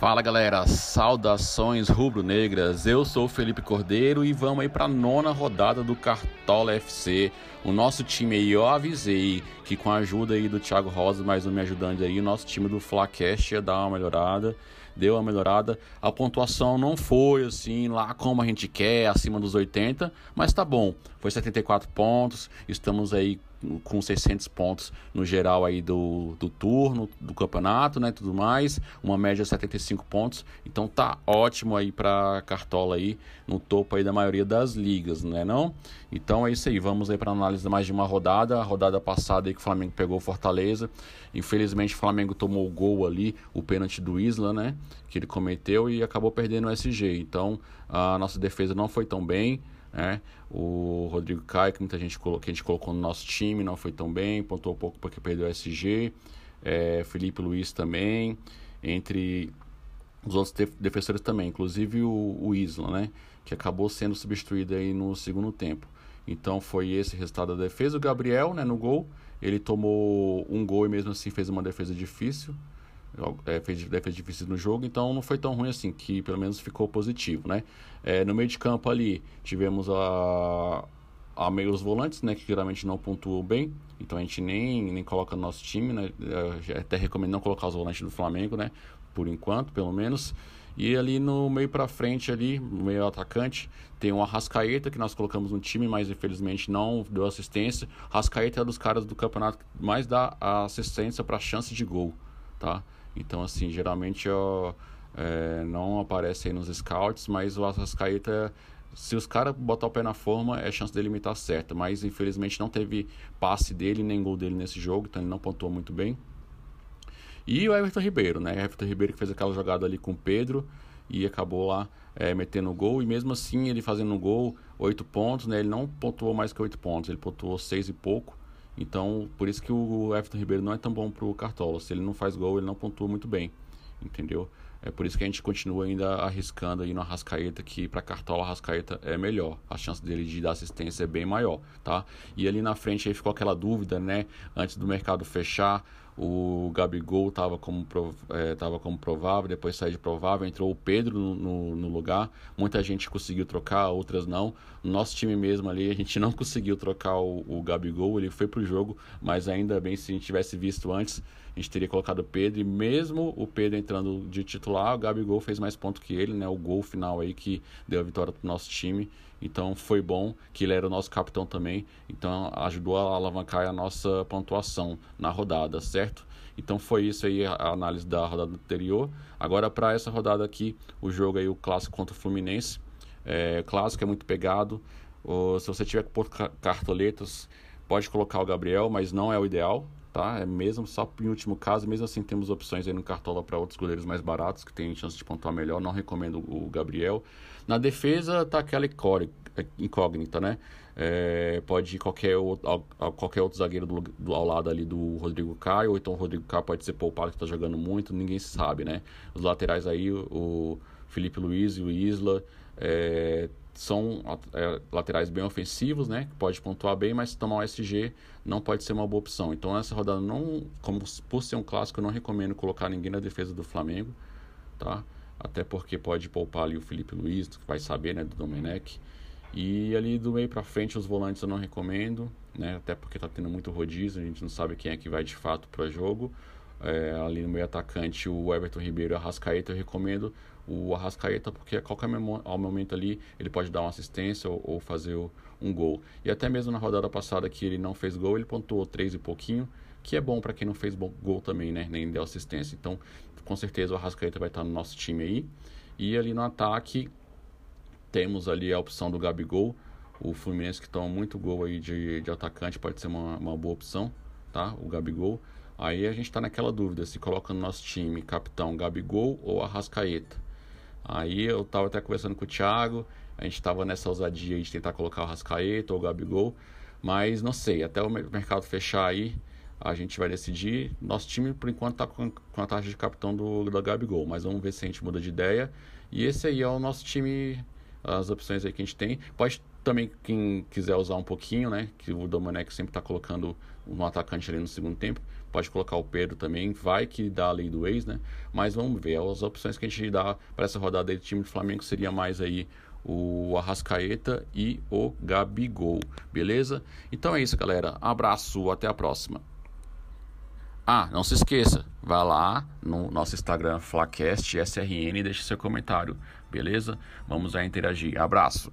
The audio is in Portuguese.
Fala galera, saudações rubro-negras. Eu sou Felipe Cordeiro e vamos aí para a nona rodada do Cartola FC. O nosso time aí, eu avisei que com a ajuda aí do Thiago Rosa, mais um me ajudando aí, o nosso time do Flacast ia dar uma melhorada, deu uma melhorada. A pontuação não foi assim lá como a gente quer, acima dos 80, mas tá bom. Foi 74 pontos, estamos aí com 600 pontos no geral aí do, do turno, do campeonato, né, tudo mais, uma média de 75 pontos, então tá ótimo aí para Cartola aí, no topo aí da maioria das ligas, né não? Então é isso aí, vamos aí para análise mais de uma rodada, a rodada passada aí que o Flamengo pegou Fortaleza, infelizmente o Flamengo tomou o gol ali, o pênalti do Isla, né, que ele cometeu e acabou perdendo o SG, então a nossa defesa não foi tão bem, né? O Rodrigo Caio, que muita gente colocou, que a gente colocou no nosso time, não foi tão bem, pontuou pouco porque perdeu o SG. É, Felipe Luiz também, entre os outros defensores também, inclusive o, o Isla, né? Que acabou sendo substituído aí no segundo tempo. Então foi esse resultado da defesa. O Gabriel, né, no gol, ele tomou um gol e mesmo assim fez uma defesa difícil é, fez defesa difícil no jogo, então não foi tão ruim assim, que pelo menos ficou positivo, né? É, no meio de campo ali, tivemos a, a meio os volantes, né, que geralmente não pontuam bem, então a gente nem, nem coloca no nosso time, né? Eu até recomendo não colocar os volantes do Flamengo, né? Por enquanto, pelo menos. E ali no meio para frente ali, no meio atacante, tem o Arrascaeta que nós colocamos no time, mas infelizmente não deu assistência. Arrascaeta é um dos caras do campeonato que mais dá assistência para chance de gol, tá? Então, assim, geralmente eu, é, não aparece aí nos scouts, mas o Arrascaeta, se os caras botar o pé na forma, é chance dele imitar certa. Mas infelizmente não teve passe dele nem gol dele nesse jogo, então ele não pontuou muito bem. E o Everton Ribeiro, né? Everton Ribeiro que fez aquela jogada ali com o Pedro e acabou lá é, metendo o gol. E mesmo assim, ele fazendo o gol, oito pontos, né? Ele não pontuou mais que oito pontos, ele pontuou seis e pouco. Então, por isso que o Everton Ribeiro não é tão bom pro Cartola. Se ele não faz gol, ele não pontua muito bem, entendeu? É por isso que a gente continua ainda arriscando aí no Arrascaeta, que para Cartola Arrascaeta é melhor. A chance dele de dar assistência é bem maior, tá? E ali na frente aí ficou aquela dúvida, né? Antes do mercado fechar, o Gabigol estava como, é, tava como provável, depois saiu de provável, entrou o Pedro no, no, no, lugar. Muita gente conseguiu trocar, outras não. No nosso time mesmo ali, a gente não conseguiu trocar o, o Gabigol, ele foi pro jogo, mas ainda bem se a gente tivesse visto antes, a gente teria colocado o Pedro. E mesmo o Pedro entrando de titular, o Gabigol fez mais ponto que ele, né? O gol final aí que deu a vitória pro nosso time. Então foi bom que ele era o nosso capitão também. Então ajudou a alavancar a nossa pontuação na rodada, certo? Então foi isso aí a análise da rodada anterior. Agora para essa rodada aqui, o jogo aí, o clássico contra o Fluminense. É, clássico é muito pegado. Ou, se você tiver que pôr cartoletas, pode colocar o Gabriel, mas não é o ideal, tá? É mesmo só em último caso, mesmo assim temos opções aí no Cartola para outros goleiros mais baratos que têm chance de pontuar melhor. Não recomendo o Gabriel. Na defesa tá aquela incógnita, né? É, pode ir qualquer outro, qualquer outro zagueiro do, do, ao lado ali do Rodrigo Caio, ou então o Rodrigo Caio pode ser poupado que está jogando muito, ninguém sabe, né? Os laterais aí, o Felipe Luiz e o Isla, é, são é, laterais bem ofensivos, né? Que pode pontuar bem, mas tomar o SG não pode ser uma boa opção. Então essa rodada não, como por ser um clássico, eu não recomendo colocar ninguém na defesa do Flamengo, tá? Até porque pode poupar ali o Felipe Luiz, que vai saber, né, do Domenech. E ali do meio para frente os volantes eu não recomendo, né? Até porque tá tendo muito rodízio, a gente não sabe quem é que vai de fato para jogo. É, ali no meio atacante o Everton Ribeiro e Arrascaeta eu recomendo o Arrascaeta porque a qualquer momento ali ele pode dar uma assistência ou, ou fazer um gol. E até mesmo na rodada passada que ele não fez gol, ele pontuou três e pouquinho, que é bom para quem não fez gol também, né? Nem deu assistência. Então, com certeza o Arrascaeta vai estar no nosso time aí. E ali no ataque temos ali a opção do Gabigol, o Fluminense que toma muito gol aí de, de atacante, pode ser uma, uma boa opção, tá? O Gabigol. Aí a gente está naquela dúvida se coloca no nosso time capitão Gabigol ou Arrascaeta. Aí eu estava até conversando com o Thiago, a gente estava nessa ousadia de tentar colocar o Arrascaeta ou o Gabigol, mas não sei, até o mercado fechar aí, a gente vai decidir. Nosso time, por enquanto, está com, a taxa de capitão do, do Gabigol, mas vamos ver se a gente muda de ideia. E esse aí é o nosso time as opções aí que a gente tem. Pode também, quem quiser usar um pouquinho, né? Que o Domenech sempre está colocando um atacante ali no segundo tempo. pode colocar o Pedro também, vai que dá a lei do ex, né? Mas vamos ver, as opções que a gente dá para essa rodada aí do time do Flamengo seria mais aí o Arrascaeta e o Gabigol, beleza? Então é isso, galera. Abraço, até a próxima. Ah, não se esqueça, vá lá no nosso Instagram Flacast SRN e deixe seu comentário, beleza? Vamos interagir. Abraço.